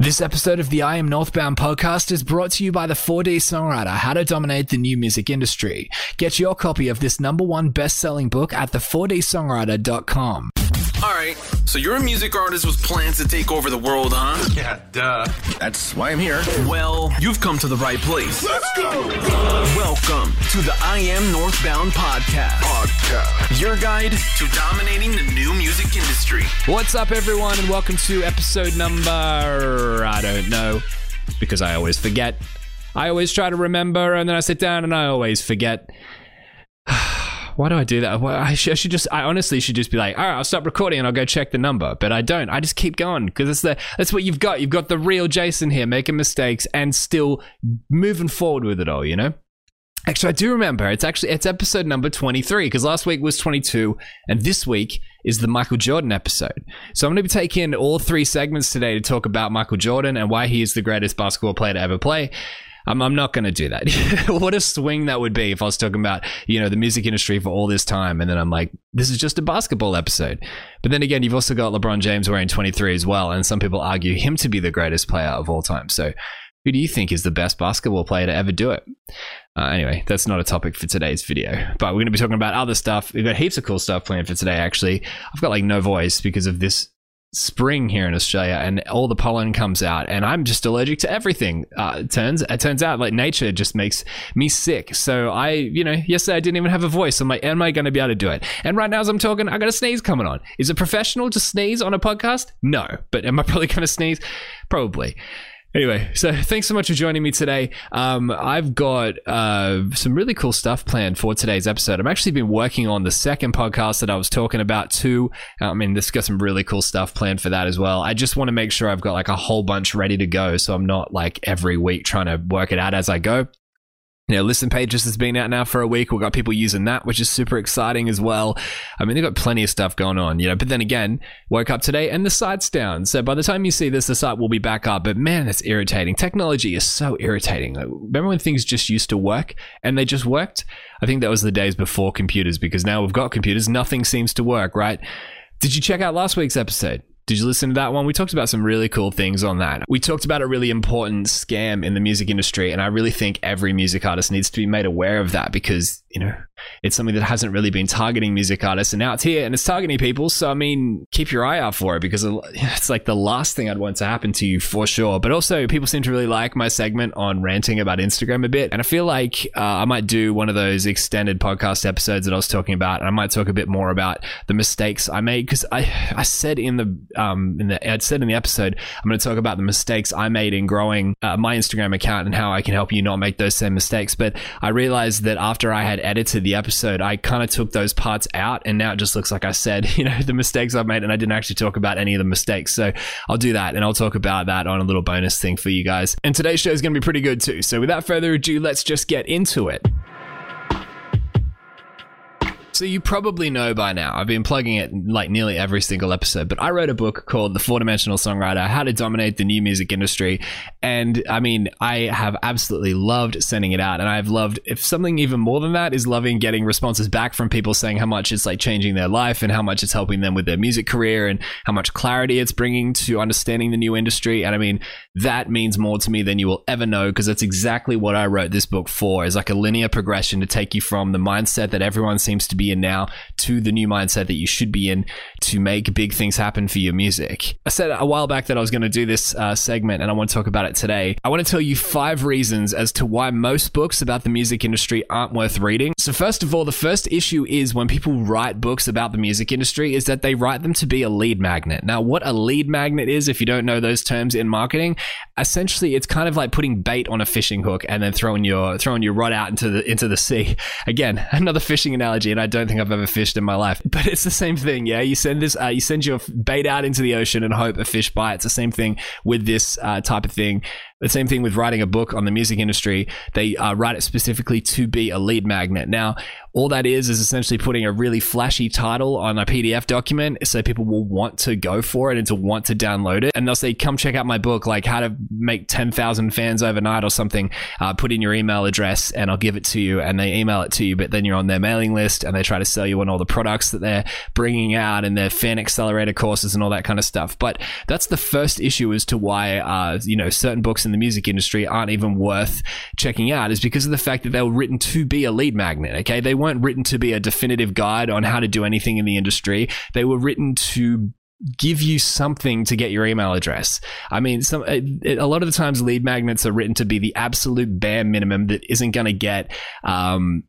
This episode of the I Am Northbound podcast is brought to you by the 4D songwriter How to Dominate the New Music Industry. Get your copy of this number one best selling book at the4dsongwriter.com. All right, so you're a music artist with plans to take over the world, huh? Yeah, duh. That's why I'm here. Well, you've come to the right place. Let's go! Welcome to the I Am Northbound podcast. Podcast. Your guide to dominating the new music industry. What's up, everyone, and welcome to episode number. I don't know, because I always forget. I always try to remember, and then I sit down and I always forget. Why do I do that? Well, I, I should just, I honestly should just be like, all right, I'll stop recording and I'll go check the number. But I don't. I just keep going because that's the that's what you've got. You've got the real Jason here making mistakes and still moving forward with it all. You know. Actually, I do remember. It's actually it's episode number 23 because last week was 22 and this week is the Michael Jordan episode. So I'm going to be taking all three segments today to talk about Michael Jordan and why he is the greatest basketball player to ever play. I'm, I'm not going to do that. what a swing that would be if I was talking about, you know, the music industry for all this time. And then I'm like, this is just a basketball episode. But then again, you've also got LeBron James wearing 23 as well. And some people argue him to be the greatest player of all time. So who do you think is the best basketball player to ever do it? Uh, anyway, that's not a topic for today's video, but we're going to be talking about other stuff. We've got heaps of cool stuff planned for today, actually. I've got like no voice because of this spring here in Australia and all the pollen comes out and I'm just allergic to everything. Uh, it turns it turns out like nature just makes me sick. So I, you know, yesterday I didn't even have a voice. I'm like, am I going to be able to do it? And right now as I'm talking, I got a sneeze coming on. Is it professional to sneeze on a podcast? No, but am I probably going to sneeze? Probably. Anyway, so thanks so much for joining me today. Um, I've got uh, some really cool stuff planned for today's episode. I've actually been working on the second podcast that I was talking about too. I mean, this got some really cool stuff planned for that as well. I just want to make sure I've got like a whole bunch ready to go, so I'm not like every week trying to work it out as I go. You know, Listen Pages has been out now for a week. We've got people using that, which is super exciting as well. I mean, they've got plenty of stuff going on, you know. But then again, woke up today and the site's down. So by the time you see this, the site will be back up. But man, it's irritating. Technology is so irritating. Like, remember when things just used to work and they just worked? I think that was the days before computers because now we've got computers, nothing seems to work, right? Did you check out last week's episode? Did you listen to that one? We talked about some really cool things on that. We talked about a really important scam in the music industry, and I really think every music artist needs to be made aware of that because, you know, it's something that hasn't really been targeting music artists, and now it's here and it's targeting people. So, I mean, keep your eye out for it because it's like the last thing I'd want to happen to you for sure. But also, people seem to really like my segment on ranting about Instagram a bit, and I feel like uh, I might do one of those extended podcast episodes that I was talking about, and I might talk a bit more about the mistakes I made because I I said in the um in the I'd said in the episode I'm going to talk about the mistakes I made in growing uh, my Instagram account and how I can help you not make those same mistakes. But I realized that after I had edited the episode, I kind of took those parts out, and now it just looks like I said, you know, the mistakes I've made, and I didn't actually talk about any of the mistakes. So I'll do that, and I'll talk about that on a little bonus thing for you guys. And today's show is going to be pretty good too. So without further ado, let's just get into it. So you probably know by now, I've been plugging it like nearly every single episode, but I wrote a book called The Four Dimensional Songwriter How to Dominate the New Music Industry. And I mean, I have absolutely loved sending it out. And I've loved, if something even more than that, is loving getting responses back from people saying how much it's like changing their life and how much it's helping them with their music career and how much clarity it's bringing to understanding the new industry. And I mean, that means more to me than you will ever know because that's exactly what I wrote this book for is like a linear progression to take you from the mindset that everyone seems to be in now to the new mindset that you should be in to make big things happen for your music. I said a while back that I was going to do this uh, segment and I want to talk about it today. I want to tell you five reasons as to why most books about the music industry aren't worth reading. So, first of all, the first issue is when people write books about the music industry is that they write them to be a lead magnet. Now, what a lead magnet is, if you don't know those terms in marketing, essentially it's kind of like putting bait on a fishing hook and then throwing your throwing your rod out into the into the sea. Again, another fishing analogy, and I don't think I've ever fished in my life, but it's the same thing. Yeah, you send this, uh, you send your bait out into the ocean and hope a fish bites. The same thing with this uh, type of thing The same thing with writing a book on the music industry. They uh, write it specifically to be a lead magnet. Now, all that is is essentially putting a really flashy title on a PDF document so people will want to go for it and to want to download it. And they'll say, come check out my book, like how to make 10,000 fans overnight or something. Uh, put in your email address and I'll give it to you. And they email it to you, but then you're on their mailing list and they try to sell you on all the products that they're bringing out and their fan accelerator courses and all that kind of stuff. But that's the first issue as to why, uh, you know, certain books in the music industry aren't even worth checking out is because of the fact that they were written to be a lead magnet. Okay. They weren't written to be a definitive guide on how to do anything in the industry. They were written to give you something to get your email address. I mean, some a lot of the times lead magnets are written to be the absolute bare minimum that isn't going to get um,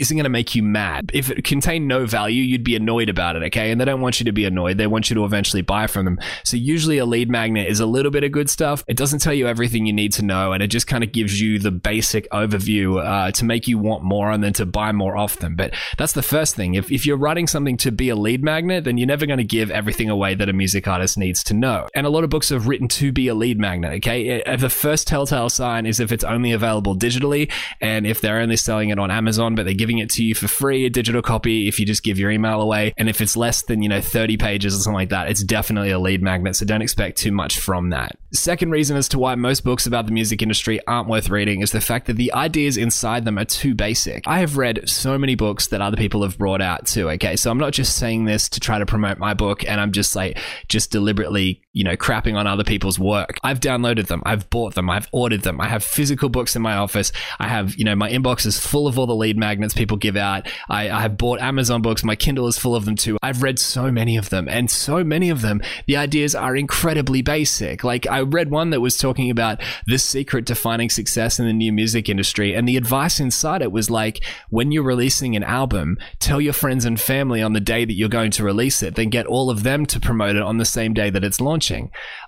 isn't going to make you mad. If it contained no value, you'd be annoyed about it, okay? And they don't want you to be annoyed. They want you to eventually buy from them. So usually a lead magnet is a little bit of good stuff. It doesn't tell you everything you need to know, and it just kind of gives you the basic overview uh, to make you want more and then to buy more off them. But that's the first thing. If, if you're writing something to be a lead magnet, then you're never going to give everything away that a music artist needs to know. And a lot of books are written to be a lead magnet, okay? Uh, the first telltale sign is if it's only available digitally and if they're only selling it on Amazon, but they giving it to you for free, a digital copy, if you just give your email away. And if it's less than, you know, 30 pages or something like that, it's definitely a lead magnet. So don't expect too much from that. Second reason as to why most books about the music industry aren't worth reading is the fact that the ideas inside them are too basic. I have read so many books that other people have brought out too. Okay. So I'm not just saying this to try to promote my book and I'm just like, just deliberately, you know, crapping on other people's work. I've downloaded them. I've bought them. I've ordered them. I have physical books in my office. I have, you know, my inbox is full of all the lead magnets people give out. I, I have bought Amazon books. My Kindle is full of them too. I've read so many of them, and so many of them, the ideas are incredibly basic. Like I read one that was talking about the secret to finding success in the new music industry, and the advice inside it was like, when you're releasing an album, tell your friends and family on the day that you're going to release it, then get all of them to promote it on the same day that it's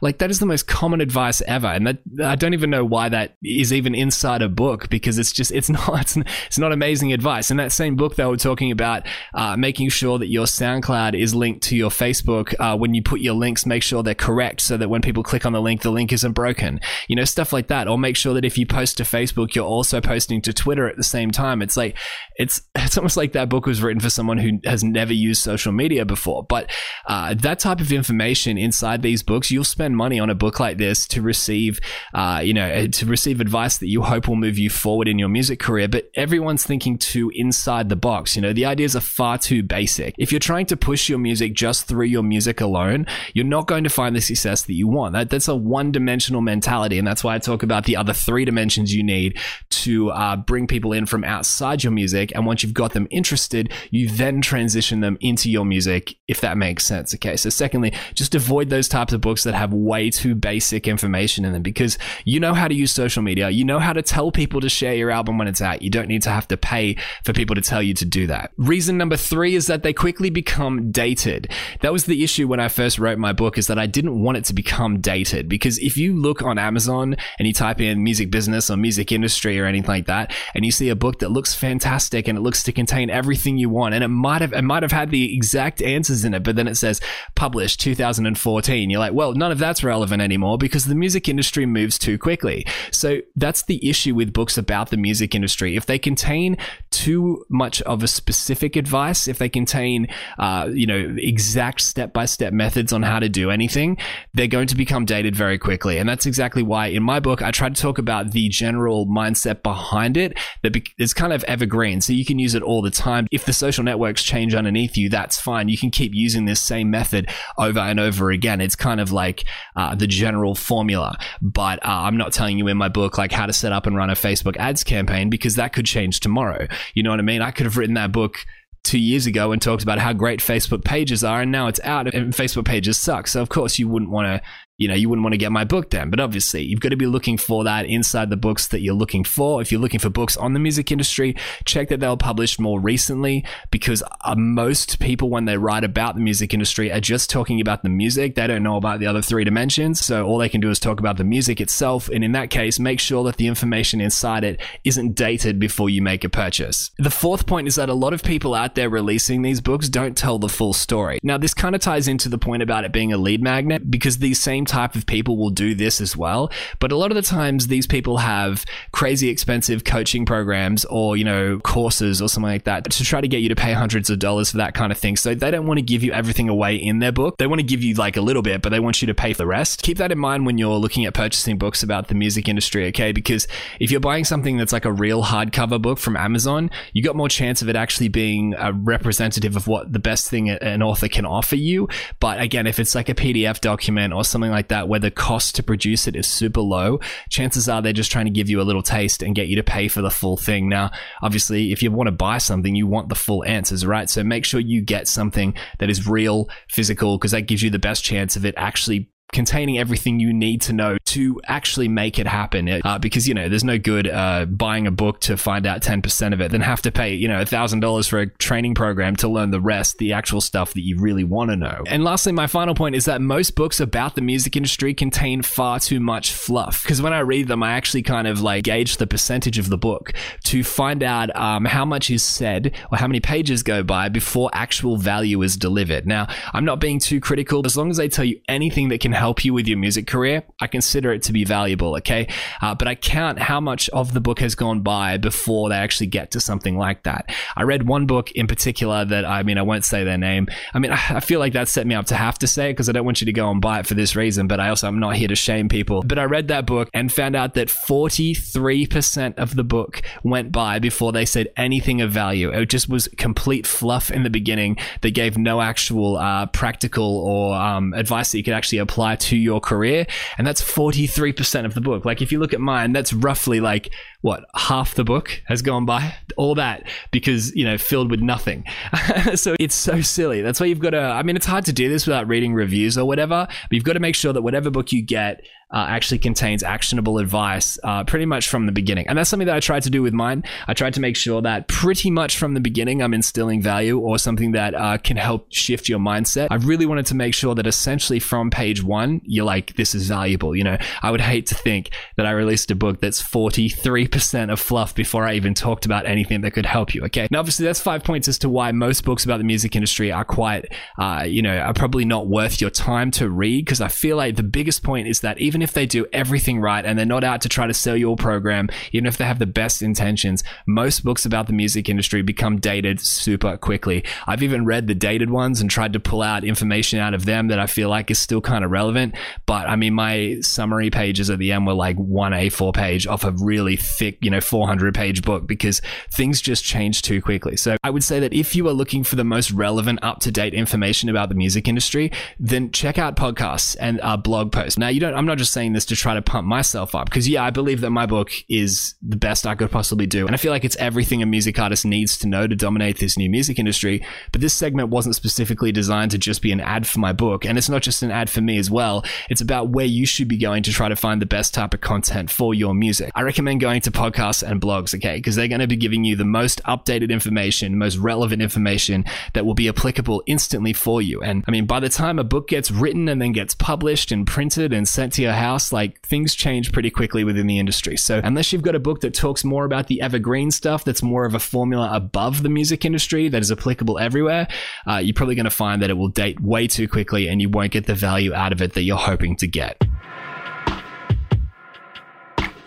Like that is the most common advice ever, and that I don't even know why that is even inside a book because it's just it's not it's, it's not amazing advice. In that same book, they were talking about uh, making sure that your SoundCloud is linked to your Facebook. Uh, when you put your links, make sure they're correct so that when people click on the link, the link isn't broken. You know, stuff like that. Or make sure that if you post to Facebook, you're also posting to Twitter at the same time. It's like it's it's almost like that book was written for someone who has never used social media before. But uh, that type of information inside these books, you'll spend money on a book like this to receive, uh, you know, to receive advice that you hope will move you forward in your music career. But everyone's thinking too inside the box. You know, the ideas are far too basic. If you're trying to push your music just through your music alone, you're not going to find the success that you want. That, that's a one dimensional mentality. And that's why I talk about the other three dimensions you need to uh, bring people in from outside your music. And once you've got them interested, you then transition them into your music, if that makes sense. Okay. So, secondly, just avoid those types of books that have way too basic information in them because you know how to use social media. You know how to tell people to share your album when it's out. You don't need to have to pay for people to tell you to do that. Reason number three is that they quickly become dated. That was the issue when I first wrote my book is that I didn't want it to become dated because if you look on Amazon and you type in music business or music industry or anything like that, and you see a book that looks fantastic and it looks to contain everything you want, and it might have it might have had the exact answers in it, but then it says published 2014. You're like, well, none of that's relevant anymore because the music industry moves too quickly. So that's the issue with books about the music industry. If they contain too much of a specific advice, if they contain, uh, you know, exact step by step methods on how to do anything, they're going to become dated very quickly. And that's exactly why in my book, I try to talk about the general mindset behind it that is kind of evergreen. So you can use it all the time. If the social networks change underneath you, that's fine. You can keep using this same method over and over again. It's kind of like uh, the general formula. But uh, I'm not telling you in my book like how to set up and run a Facebook ads campaign because that could change tomorrow. You know what I mean? I could have written that book two years ago and talked about how great Facebook pages are, and now it's out and Facebook pages suck. So, of course, you wouldn't want to you know, you wouldn't want to get my book then. But obviously, you've got to be looking for that inside the books that you're looking for. If you're looking for books on the music industry, check that they were published more recently because uh, most people, when they write about the music industry, are just talking about the music. They don't know about the other three dimensions. So all they can do is talk about the music itself. And in that case, make sure that the information inside it isn't dated before you make a purchase. The fourth point is that a lot of people out there releasing these books don't tell the full story. Now, this kind of ties into the point about it being a lead magnet because these same same type of people will do this as well. But a lot of the times, these people have crazy expensive coaching programs or, you know, courses or something like that to try to get you to pay hundreds of dollars for that kind of thing. So they don't want to give you everything away in their book. They want to give you like a little bit, but they want you to pay for the rest. Keep that in mind when you're looking at purchasing books about the music industry, okay? Because if you're buying something that's like a real hardcover book from Amazon, you got more chance of it actually being a representative of what the best thing an author can offer you. But again, if it's like a PDF document or something like that where the cost to produce it is super low, chances are they're just trying to give you a little taste and get you to pay for the full thing. Now, obviously, if you want to buy something, you want the full answers, right? So make sure you get something that is real, physical, because that gives you the best chance of it actually containing everything you need to know to actually make it happen. Uh, because, you know, there's no good uh, buying a book to find out 10% of it, then have to pay, you know, $1,000 for a training program to learn the rest, the actual stuff that you really want to know. And lastly, my final point is that most books about the music industry contain far too much fluff. Because when I read them, I actually kind of like gauge the percentage of the book to find out um, how much is said or how many pages go by before actual value is delivered. Now, I'm not being too critical. As long as they tell you anything that can help help you with your music career, I consider it to be valuable, okay? Uh, but I count how much of the book has gone by before they actually get to something like that. I read one book in particular that, I mean, I won't say their name. I mean, I feel like that set me up to have to say it because I don't want you to go and buy it for this reason, but I also, I'm not here to shame people. But I read that book and found out that 43% of the book went by before they said anything of value. It just was complete fluff in the beginning that gave no actual uh, practical or um, advice that you could actually apply apply to your career. And that's 43% of the book. Like if you look at mine, that's roughly like what half the book has gone by all that because you know filled with nothing so it's so silly that's why you've got to i mean it's hard to do this without reading reviews or whatever but you've got to make sure that whatever book you get uh, actually contains actionable advice uh, pretty much from the beginning. And that's something that I tried to do with mine. I tried to make sure that pretty much from the beginning, I'm instilling value or something that uh, can help shift your mindset. I really wanted to make sure that essentially from page one, you're like, this is valuable. You know, I would hate to think that I released a book that's 43% of fluff before I even talked about anything that could help you. Okay. Now, obviously, that's five points as to why most books about the music industry are quite, uh, you know, are probably not worth your time to read because I feel like the biggest point is that even if they do everything right and they're not out to try to sell your program, even if they have the best intentions, most books about the music industry become dated super quickly. I've even read the dated ones and tried to pull out information out of them that I feel like is still kind of relevant. But I mean, my summary pages at the end were like one A4 page off a really thick, you know, 400 page book because things just change too quickly. So I would say that if you are looking for the most relevant, up to date information about the music industry, then check out podcasts and uh, blog posts. Now, you don't, I'm not just saying this to try to pump myself up because, yeah, I believe that my book is the best I could possibly do. And I feel like it's everything a music artist needs to know to dominate this new music industry. But this segment wasn't specifically designed to just be an ad for my book. And it's not just an ad for me as well. It's about where you should be going to try to find the best type of content for your music. I recommend going to podcasts and blogs, okay? Because they're going to be giving you the most updated information, most relevant information that will be applicable instantly for you. And I mean, by the time a book gets written and then gets published and printed and sent to your house, like things change pretty quickly within the industry. So unless you've got a book that talks more about the evergreen stuff, that's more of a formula above the music industry that is applicable everywhere, uh, you're probably going to find that it will date way too quickly and you won't get the value out of it that you're hoping to get.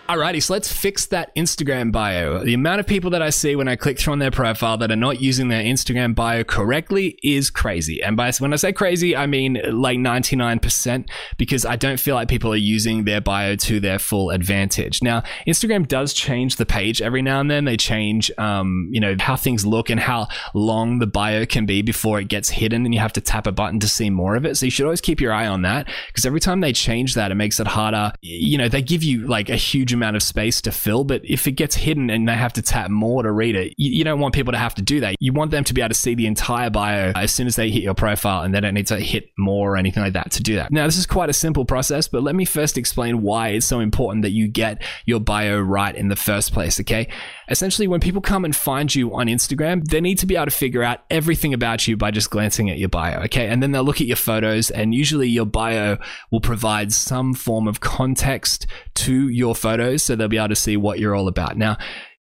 Alrighty, so let's fix that Instagram bio. The amount of people that I see when I click through on their profile that are not using their Instagram bio correctly is crazy. And by when I say crazy, I mean like 99% because I don't feel like people are using their bio to their full advantage. Now, Instagram does change the page every now and then. They change, um, you know, how things look and how long the bio can be before it gets hidden and you have to tap a button to see more of it. So you should always keep your eye on that because every time they change that, it makes it harder. You know, they give you like a huge amount of space to fill, but if it gets hidden and they have to tap more to read it, you, you, don't want people to have to do that. You want them to be able to see the entire bio as soon as they hit your profile and they don't need to hit more or anything like that to do that. Now, this is quite a simple process, but let me first explain why it's so important that you get your bio right in the first place, okay? Essentially, when people come and find you on Instagram, they need to be able to figure out everything about you by just glancing at your bio, okay? And then they'll look at your photos, and usually your bio will provide some form of context to your photos so they'll be able to see what you're all about. Now,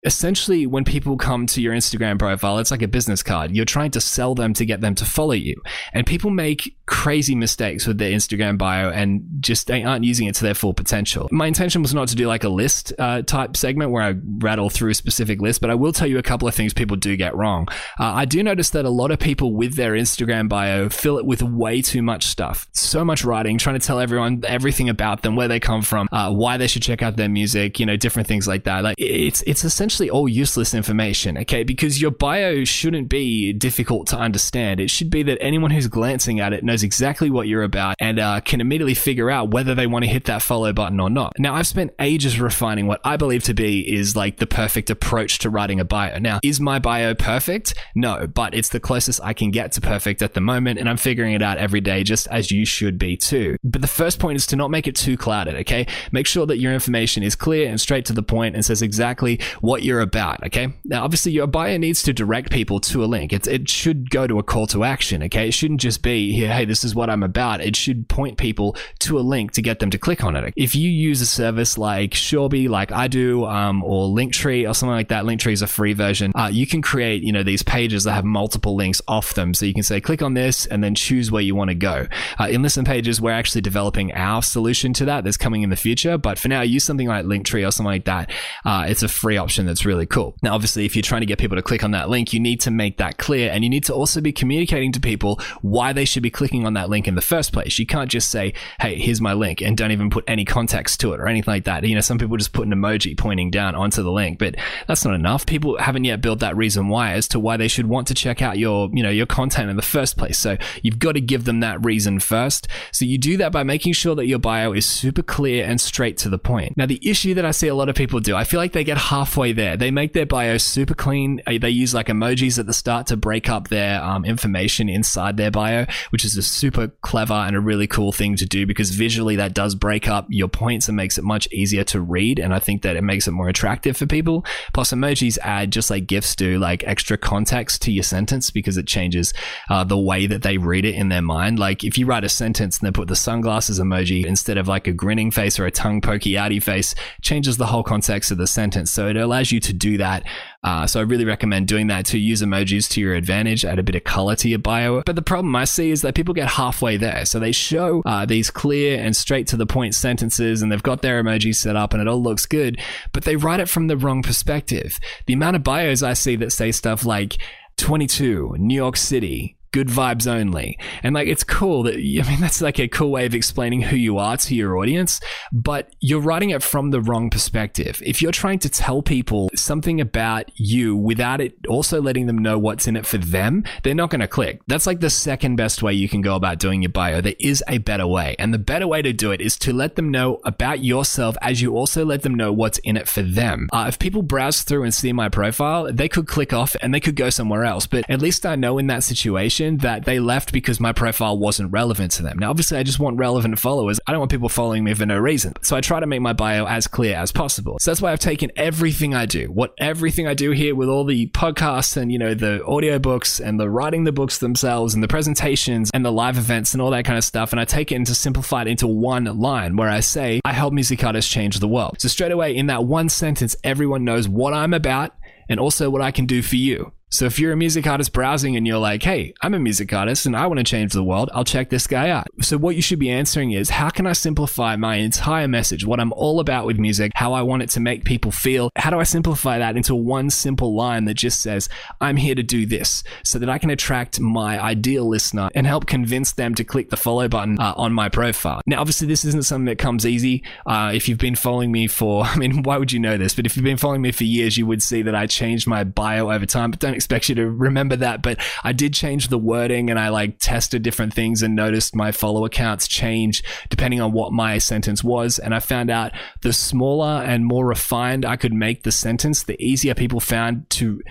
essentially when people come to your Instagram profile, it's like a business card. You're trying to sell them to get them to follow you. And people make crazy mistakes with their Instagram bio and just they aren't using it to their full potential. My intention was not to do like a list uh, type segment where I rattle through a specific list, but I will tell you a couple of things people do get wrong. Uh, I do notice that a lot of people with their Instagram bio fill it with way too much stuff, so much writing, trying to tell everyone everything about them, where they come from, uh, why they should check out their music, you know, different things like that. Like it's it's essentially all useless information, okay? Because your bio shouldn't be difficult to understand. It should be that anyone who's glancing at it knows exactly what you're about and uh, can immediately figure out whether they want to hit that follow button or not. Now, I've spent ages refining what I believe to be is like the perfect approach to writing a bio. Now, is my bio perfect? No, but it's the closest I can get to perfect at the moment, and I'm figuring it out every day, just as you should be too. But the first point is to not make it too clouded, okay? Make sure that your information is clear and straight to the point and says exactly what you're about, okay? Now, obviously, your bio needs to direct people to a link. It's, it should go to a call to action, okay? It shouldn't just be, hey, this is what I'm about. It should point people to a link to get them to click on it. If you use a service like Shorby, like I do, um, or Linktree or something like that, Linktree is a free version. Uh, you can create, you know, these pages that have multiple links off them. So you can say, click on this and then choose where you want to go. Uh, in Listen Pages, we're actually developing our solution to that. That's coming in the future. But for now, use something like Linktree or something like that. Uh, it's a free option that's really cool. Now, obviously, if you're trying to get people to click on that link, you need to make that clear and you need to also be communicating to people why they should be clicking on that link in the first place. You can't just say, hey, here's my link and don't even put any context to it or anything like that. You know, some people just put an emoji pointing down onto the link, but that's not enough. People haven't yet built that reason why as to why they should want to check out your, you know, your content in the first place. So you've got to give them that reason first. So you do that by making sure that your bio is super clear and straight to the point. Now, the issue that I see a lot of people do, I feel like they get halfway there. They make their bio super clean. Uh, they use like emojis at the start to break up their um, information inside their bio, which is a super clever and a really cool thing to do because visually that does break up your points and makes it much easier to read. And I think that it makes it more attractive for people. Plus, emojis add, just like GIFs do, like extra context to your sentence because it changes uh, the way that they read it in their mind. Like if you write a sentence and they put the sunglasses emoji instead of like a grinning face or a tongue pokey outy face, changes the whole context of the sentence. So it allows you to do that uh, so I really recommend doing that to use emojis to your advantage, add a bit of color to your bio. But the problem I see is that people get halfway there. So they show uh, these clear and straight to the point sentences and they've got their emojis set up and it all looks good, but they write it from the wrong perspective. The amount of bios I see that say stuff like 22, New York City, good vibes only. And like, it's cool that, I mean, that's like a cool way of explaining who you are to your audience, but you're writing it from the wrong perspective. If you're trying to tell people something about you without it also letting them know what's in it for them, they're not going to click. That's like the second best way you can go about doing your bio. There is a better way. And the better way to do it is to let them know about yourself as you also let them know what's in it for them. Uh, if people browse through and see my profile, they could click off and they could go somewhere else. But at least I know in that situation, that they left because my profile wasn't relevant to them. Now, obviously, I just want relevant followers. I don't want people following me for no reason. So I try to make my bio as clear as possible. So that's why I've taken everything I do, what everything I do here with all the podcasts and, you know, the audiobooks and the writing the books themselves and the presentations and the live events and all that kind of stuff. And I take it and to simplify it into one line where I say, I help music artists change the world. So straight away in that one sentence, everyone knows what I'm about and also what I can do for you. So if you're a music artist browsing and you're like, hey, I'm a music artist and I want to change the world, I'll check this guy out. So what you should be answering is, how can I simplify my entire message, what I'm all about with music, how I want it to make people feel? How do I simplify that into one simple line that just says, I'm here to do this so that I can attract my ideal listener and help convince them to click the follow button uh, on my profile. Now, obviously, this isn't something that comes easy. Uh, if you've been following me for, I mean, why would you know this? But if you've been following me for years, you would see that I changed my bio over time, but don't expect you to remember that. But I did change the wording and I like tested different things and noticed my follow accounts change depending on what my sentence was. And I found out the smaller and more refined I could make the sentence, the easier people found to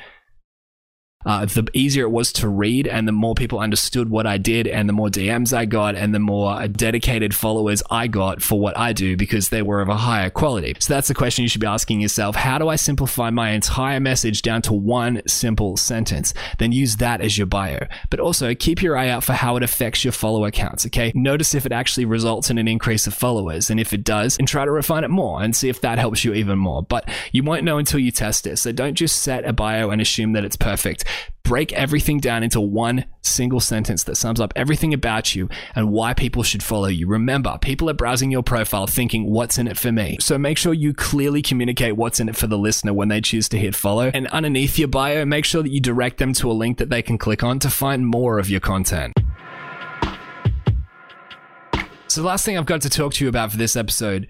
uh, the easier it was to read and the more people understood what I did and the more DMs I got and the more dedicated followers I got for what I do because they were of a higher quality. So that's the question you should be asking yourself. How do I simplify my entire message down to one simple sentence? Then use that as your bio. But also keep your eye out for how it affects your follower counts, okay? Notice if it actually results in an increase of followers. And if it does, and try to refine it more and see if that helps you even more. But you won't know until you test it. So don't just set a bio and assume that it's perfect break everything down into one single sentence that sums up everything about you and why people should follow you. Remember, people are browsing your profile thinking, what's in it for me? So make sure you clearly communicate what's in it for the listener when they choose to hit follow. And underneath your bio, make sure that you direct them to a link that they can click on to find more of your content. So, the last thing I've got to talk to you about for this episode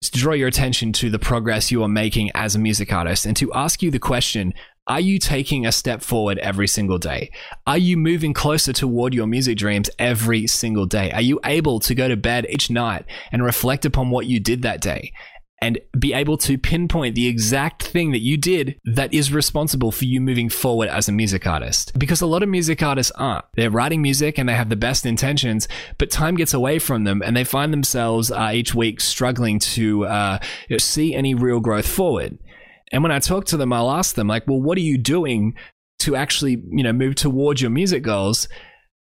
is to draw your attention to the progress you are making as a music artist and to ask you the question Are you taking a step forward every single day? Are you moving closer toward your music dreams every single day? Are you able to go to bed each night and reflect upon what you did that day? and be able to pinpoint the exact thing that you did that is responsible for you moving forward as a music artist. Because a lot of music artists aren't. They're writing music and they have the best intentions, but time gets away from them and they find themselves uh, each week struggling to uh, see any real growth forward. And when I talk to them, I'll ask them, like, well, what are you doing to actually, you know, move towards your music goals?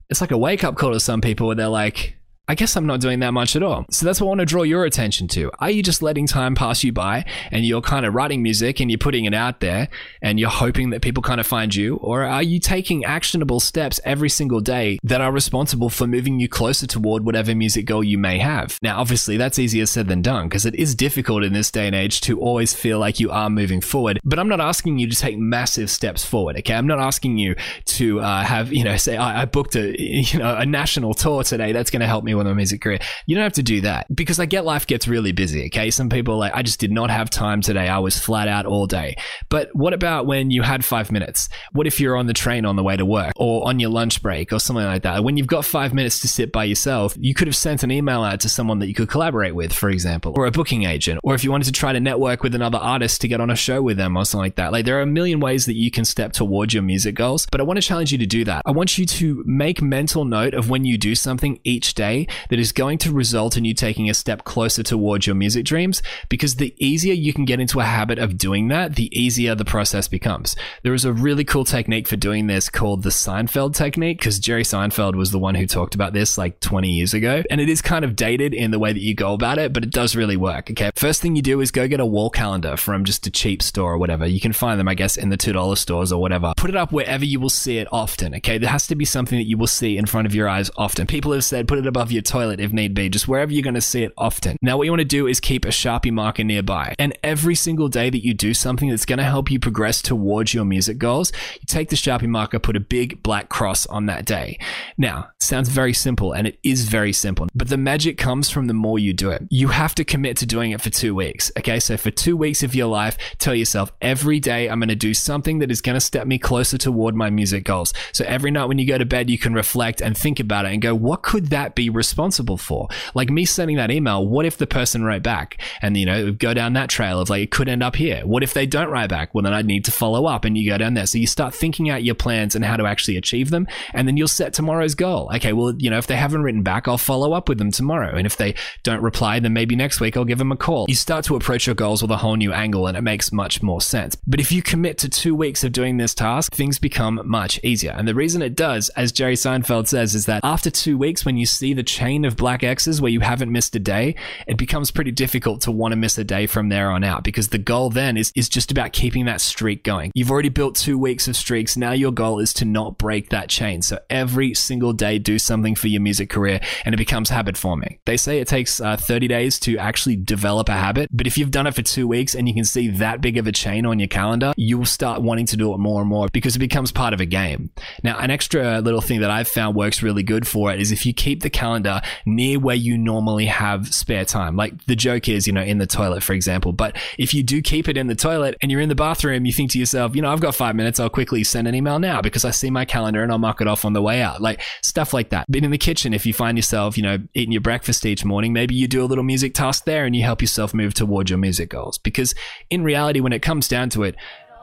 It's like a wake up call to some people where they're like, I guess I'm not doing that much at all. So that's what I want to draw your attention to. Are you just letting time pass you by and you're kind of writing music and you're putting it out there and you're hoping that people kind of find you? Or are you taking actionable steps every single day that are responsible for moving you closer toward whatever music goal you may have? Now, obviously, that's easier said than done because it is difficult in this day and age to always feel like you are moving forward. But I'm not asking you to take massive steps forward, okay? I'm not asking you to uh, have, you know, say, I, I booked a, you know, a national tour today. That's going to help me with my music career. You don't have to do that because I get life gets really busy. Okay. Some people like, I just did not have time today. I was flat out all day. But what about when you had five minutes? What if you're on the train on the way to work or on your lunch break or something like that? When you've got five minutes to sit by yourself, you could have sent an email out to someone that you could collaborate with, for example, or a booking agent, or if you wanted to try to network with another artist to get on a show with them or something like that. Like there are a million ways that you can step towards your music goals, but I want to challenge you to do that. I want you to make mental note of when you do something each day that is going to result in you taking a step closer towards your music dreams because the easier you can get into a habit of doing that, the easier the process becomes. There is a really cool technique for doing this called the Seinfeld technique because Jerry Seinfeld was the one who talked about this like 20 years ago. And it is kind of dated in the way that you go about it, but it does really work. Okay. First thing you do is go get a wall calendar from just a cheap store or whatever. You can find them, I guess, in the $2 stores or whatever. Put it up wherever you will see it often. Okay. There has to be something that you will see in front of your eyes often. People have said put it above your toilet if need be, just wherever you're going to see it often. Now, what you want to do is keep a Sharpie marker nearby. And every single day that you do something that's going to help you progress towards your music goals, you take the Sharpie marker, put a big black cross on that day. Now, sounds very simple and it is very simple, but the magic comes from the more you do it. You have to commit to doing it for two weeks. Okay. So for two weeks of your life, tell yourself every day I'm going to do something that is going to step me closer toward my music goals. So every night when you go to bed, you can reflect and think about it and go, what could that be responsible for? Like me sending that email, what if the person wrote back and, you know, go down that trail of like, it could end up here. What if they don't write back? Well, then I'd need to follow up and you go down there. So you start thinking out your plans and how to actually achieve them. And then you'll set tomorrow's goal. Okay. Well, you know, if they haven't written back, I'll follow up with them tomorrow. And if they don't reply, then maybe next week I'll give them a call. You start to approach your goals with a whole new angle and it makes much more sense. But if you commit to two weeks of doing this task, things become much easier. And the reason it does, as Jerry Seinfeld says, is that after two weeks, when you see the chain of black X's where you haven't missed a day, it becomes pretty difficult to want to miss a day from there on out because the goal then is, is just about keeping that streak going. You've already built two weeks of streaks. Now your goal is to not break that chain. So every single day, do something for your music career and it becomes habit forming. They say it takes uh, 30 days to actually develop a habit, but if you've done it for two weeks and you can see that big of a chain on your calendar, you'll start wanting to do it more and more because it becomes part of a game. Now, an extra little thing that I've found works really good for it is if you keep the calendar near where you normally have spare time. Like the joke is, you know, in the toilet, for example. But if you do keep it in the toilet and you're in the bathroom, you think to yourself, you know, I've got five minutes. I'll quickly send an email now because I see my calendar and I'll mark it off on the way out. Like stuff like that. But in the kitchen, if you find yourself, you know, eating your breakfast each morning, maybe you do a little music task there and you help yourself move towards your music goals. Because in reality, when it comes down to it,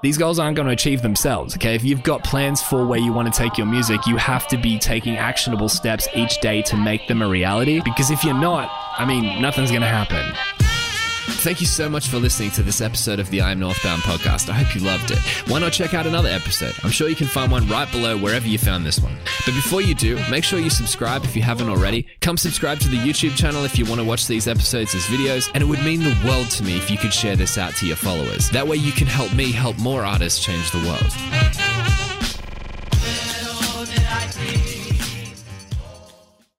these goals aren't going to achieve themselves. Okay. If you've got plans for where you want to take your music, you have to be taking actionable steps each day to make them a reality. Because if you're not, I mean, nothing's going to happen. Thank you so much for listening to this episode of the I Am Northbound podcast. I hope you loved it. Why not check out another episode? I'm sure you can find one right below wherever you found this one. But before you do, make sure you subscribe if you haven't already. Come subscribe to the YouTube channel if you want to watch these episodes as videos, and it would mean the world to me if you could share this out to your followers. That way you can help me help more artists change the world.